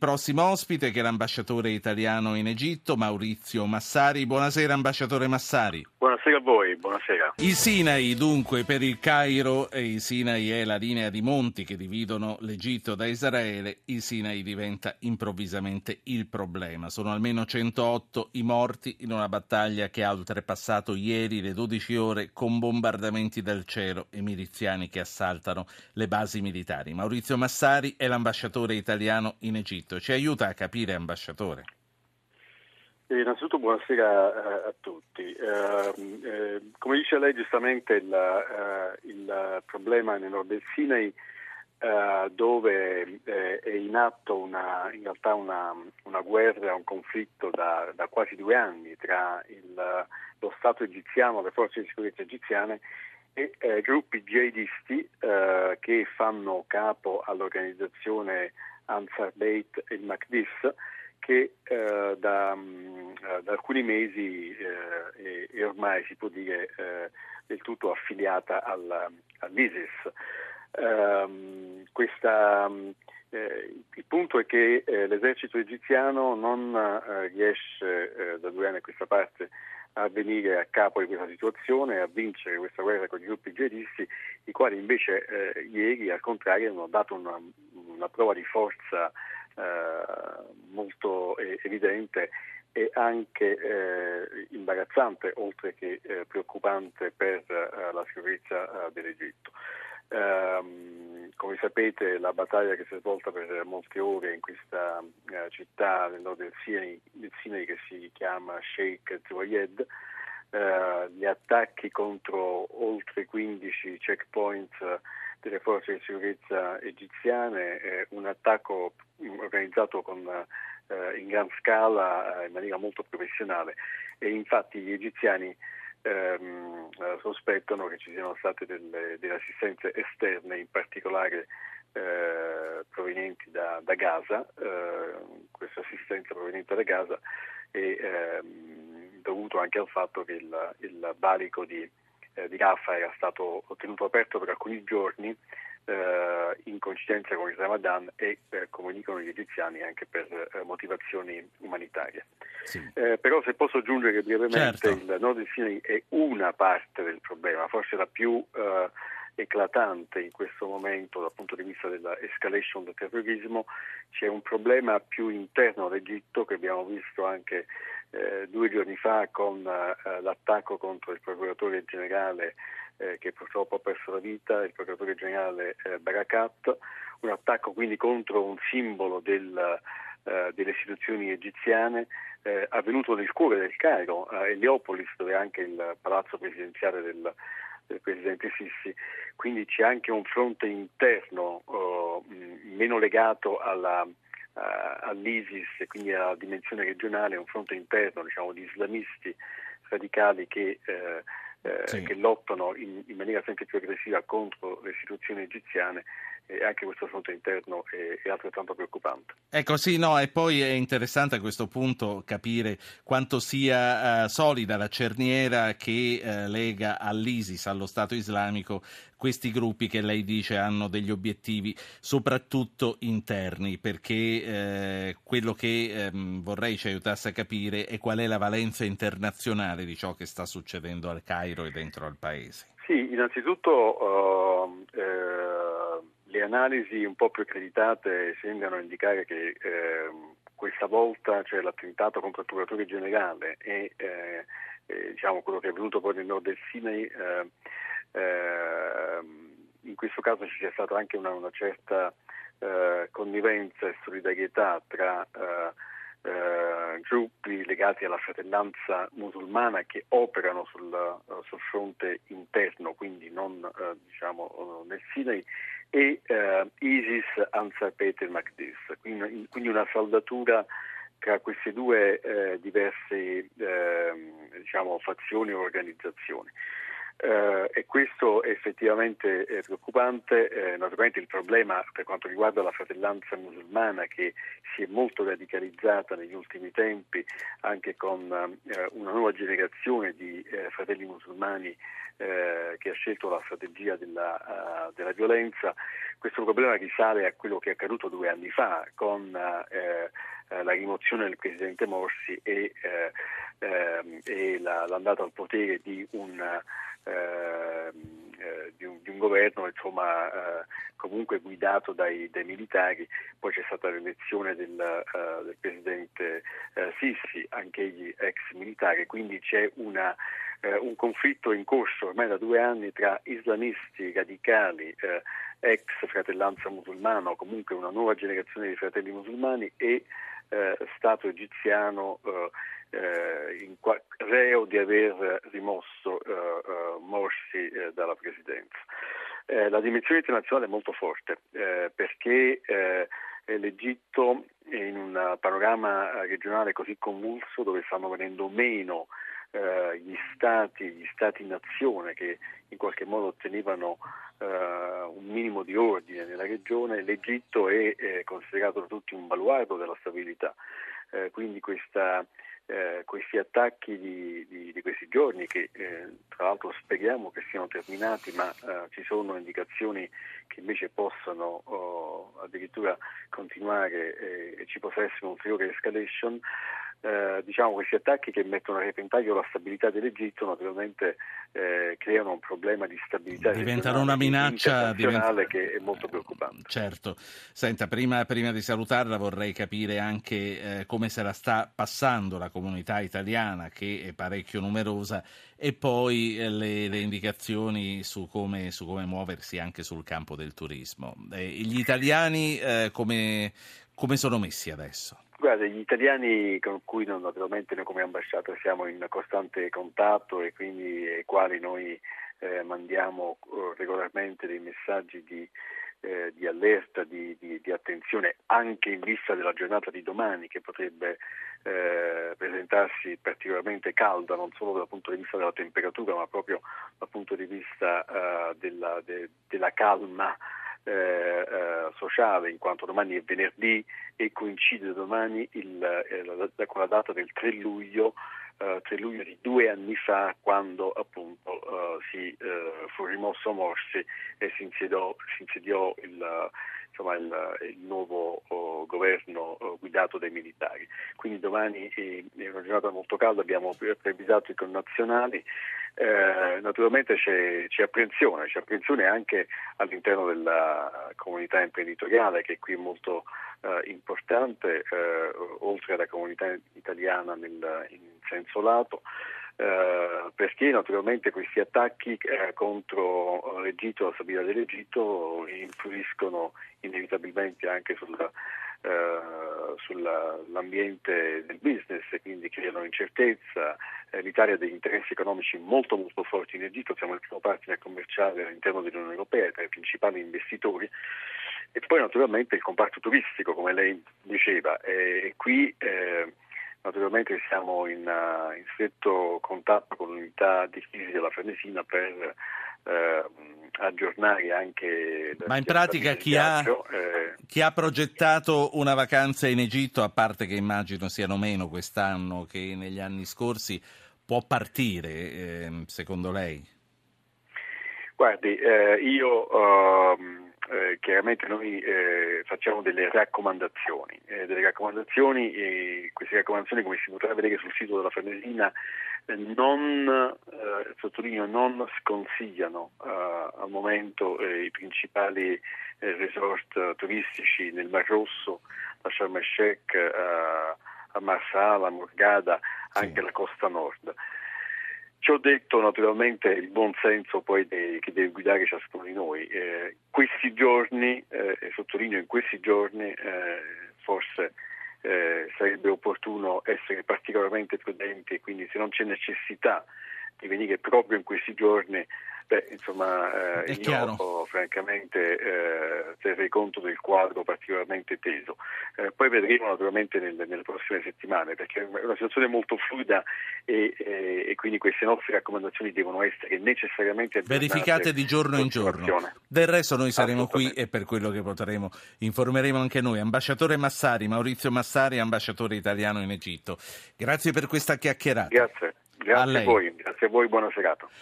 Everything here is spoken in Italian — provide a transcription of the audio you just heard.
Prossimo ospite che è l'ambasciatore italiano in Egitto, Maurizio Massari. Buonasera ambasciatore Massari. Buonasera a voi, buonasera. Il Sinai dunque per il Cairo, e il Sinai è la linea di monti che dividono l'Egitto da Israele, il Sinai diventa improvvisamente il problema. Sono almeno 108 i morti in una battaglia che ha oltrepassato ieri le 12 ore con bombardamenti dal cielo e miliziani che assaltano le basi militari. Maurizio Massari è l'ambasciatore italiano in Egitto. Ci aiuta a capire, ambasciatore? Eh, innanzitutto buonasera eh, a tutti. Eh, eh, come dice lei giustamente il, eh, il problema nel nord del Sinai dove è in atto una, in realtà una, una, guerra, un conflitto da, da quasi due anni tra il, lo Stato egiziano, le forze di sicurezza egiziane e gruppi jihadisti che fanno capo all'organizzazione Ansar Beit e il Makdis che eh, da, mm, da, alcuni mesi eh, e, ormai si può dire eh, del tutto affiliata al, all'ISIS. Ehm, questa, eh, il punto è che eh, l'esercito egiziano non eh, riesce da due anni a questa parte a venire a capo di questa situazione, a vincere questa guerra con i gruppi jihadisti, i quali invece eh, ieri al contrario hanno dato una, una prova di forza eh, molto evidente e anche eh, imbarazzante oltre che eh, preoccupante per eh, la sicurezza eh, dell'Egitto. Um, come sapete la battaglia che si è svolta per molte ore in questa uh, città nel nord del Sinai, del Sinai che si chiama Sheikh Zayed, uh, gli attacchi contro oltre 15 checkpoints delle forze di sicurezza egiziane, eh, un attacco organizzato con, uh, in gran scala in maniera molto professionale. E infatti gli egiziani ehm, eh, sospettano che ci siano state delle, delle assistenze esterne, in particolare eh, provenienti da, da Gaza, eh, questa assistenza proveniente da Gaza è ehm, dovuto anche al fatto che il, il valico di, eh, di Rafah era stato tenuto aperto per alcuni giorni eh, in coincidenza con il Ramadan e eh, come dicono gli egiziani anche per eh, motivazioni umanitarie. Sì. Eh, però se posso aggiungere brevemente, certo. il nord del Sinai è una parte del problema, forse la più eh, eclatante in questo momento dal punto di vista dell'escalation del terrorismo, c'è un problema più interno all'Egitto che abbiamo visto anche eh, due giorni fa con eh, l'attacco contro il procuratore generale eh, che purtroppo ha perso la vita, il procuratore generale eh, Barakat, un attacco quindi contro un simbolo del, eh, delle istituzioni egiziane eh, avvenuto nel cuore del Cairo, a Eliopolis, dove è anche il palazzo presidenziale del, del presidente Sissi, quindi c'è anche un fronte interno oh, meno legato alla, all'ISIS e quindi alla dimensione regionale, un fronte interno diciamo, di islamisti radicali che eh, eh, sì. che lottano in, in, maniera sempre più aggressiva contro le istituzioni egiziane e anche questo fronte interno è, è, altrettanto preoccupante. Ecco sì, no, e poi è interessante a questo punto capire quanto sia uh, solida la cerniera che uh, lega all'ISIS, allo Stato islamico, questi gruppi che lei dice hanno degli obiettivi soprattutto interni, perché eh, quello che eh, vorrei ci aiutasse a capire è qual è la valenza internazionale di ciò che sta succedendo al Cairo e dentro al paese. Sì, innanzitutto uh, eh, le analisi un po' più accreditate sembrano indicare che eh, questa volta cioè, l'attentato contro il procuratore generale e eh, eh, diciamo, quello che è avvenuto poi nel nord del Sinai eh, Ehm, in questo caso ci sia stata anche una, una certa eh, connivenza e solidarietà tra eh, eh, gruppi legati alla fratellanza musulmana che operano sul, sul fronte interno, quindi non diciamo, nel Sinai, e uh, ISIS, Ansar Peter Makdis, quindi, quindi, una saldatura tra queste due diverse ehm, diciamo, fazioni o organizzazioni. Eh, e questo è effettivamente è preoccupante. Eh, naturalmente il problema per quanto riguarda la fratellanza musulmana che si è molto radicalizzata negli ultimi tempi anche con eh, una nuova generazione di eh, fratelli musulmani eh, che ha scelto la strategia della, uh, della, violenza. Questo problema risale a quello che è accaduto due anni fa con la rimozione del presidente Morsi e, ehm, e la, l'andata al potere di un eh, di, un, di, un, governo insomma, eh, comunque guidato dai, dai, militari, poi c'è stata l'elezione del, uh, del presidente uh, Sissi, anche egli ex militare, quindi c'è una, uh, un conflitto in corso ormai da due anni tra islamisti radicali, ex fratellanza musulmana o comunque una nuova generazione di fratelli musulmani e Stato egiziano eh, qua- reo di aver rimosso eh, eh Morsi eh, dalla presidenza. Eh, la dimensione internazionale è molto forte perché l'Egitto in un panorama regionale così convulso dove stanno venendo meno gli stati, gli stati nazione che in qualche modo ottenevano un minimo di ordine nella regione, l'Egitto è considerato da tutti un baluardo della stabilità. quindi questa eh, questi attacchi di, di, di, questi giorni, che eh, tra l'altro speriamo che siano terminati, ma eh, ci sono indicazioni che invece possano oh, addirittura continuare eh, e ci possa essere un ulteriore escalation, eh, diciamo, questi attacchi che mettono a repentaglio la stabilità dell'Egitto naturalmente eh, creano un problema di stabilità diventano una minaccia diventa... che è molto preoccupante. Certo, senta, prima, prima di salutarla vorrei capire anche eh, come se la sta passando la comunità italiana che è parecchio numerosa e poi eh, le, le, indicazioni su come, su come, muoversi anche sul campo del turismo. Eh, gli italiani eh, come, come sono messi adesso? Guarda, gli italiani con cui naturalmente noi come ambasciata siamo in costante contatto e quindi ai quali noi eh, mandiamo eh, regolarmente dei messaggi di, eh, di allerta, di, di, di, attenzione anche in vista della giornata di domani che potrebbe eh, presentarsi particolarmente calda non solo dal punto di vista della temperatura ma proprio dal punto di vista eh, della, de, della calma eh, eh, sociale, in quanto domani è venerdì e coincide domani il, eh, la, con la data del 3 luglio, 3 eh, luglio di due anni fa, quando appunto eh, si fu rimosso Morsi e si insediò, si insediò il, insomma, il, il, nuovo oh, governo oh, guidato dai militari. Quindi domani è, è una giornata molto calda, abbiamo previsato i connazionali. Eh, naturalmente c'è, c'è, apprensione, c'è apprensione anche all'interno della comunità imprenditoriale che qui è molto eh, importante, eh, oltre alla comunità italiana nel, in senso lato. Eh, perché naturalmente questi attacchi eh, contro l'Egitto, la stabilità dell'Egitto, influiscono inevitabilmente anche sulla, eh, sull'ambiente del business e quindi creano incertezza. Eh, L'Italia ha degli interessi economici molto molto forti in Egitto, siamo il primo partner commerciale all'interno dell'Unione Europea, tra i principali investitori. E poi naturalmente il comparto turistico, come lei diceva, e qui eh, naturalmente siamo in, uh, in, stretto contatto con l'unità di crisi della Farnesina per eh, aggiornare anche... Ma in pratica chi ha, eh... chi ha, progettato una vacanza in Egitto, a parte che immagino siano meno quest'anno che negli anni scorsi, può partire eh, secondo lei? Guardi, eh, io ehm, eh, chiaramente noi eh, facciamo delle raccomandazioni, eh, delle raccomandazioni e queste raccomandazioni come si potrà vedere sul sito della Farnesina eh, non, eh, sottolineo, non sconsigliano al momento i principali resort turistici nel Mar Rosso, da Sharm el Sheikh a Marsala, a Morgada, anche sì. la costa nord. Ci ho detto naturalmente il buon senso poi de, che deve guidare ciascuno di noi. Eh, questi giorni, eh, e sottolineo in questi giorni, eh, forse eh, sarebbe opportuno essere particolarmente prudenti quindi se non c'è necessità di venire proprio in questi giorni Beh, insomma, eh, io chiaro. francamente eh, terrei conto del quadro particolarmente teso. Eh, poi vedremo naturalmente nelle, nelle, prossime settimane, perché è una situazione molto fluida e, e, e, quindi queste nostre raccomandazioni devono essere necessariamente verificate di giorno in giorno. Del resto noi saremo qui e per quello che potremo informeremo anche noi. Ambasciatore Massari, Maurizio Massari, ambasciatore italiano in Egitto. Grazie per questa chiacchierata. Grazie. Grazie a, a voi, grazie a voi, buona serata.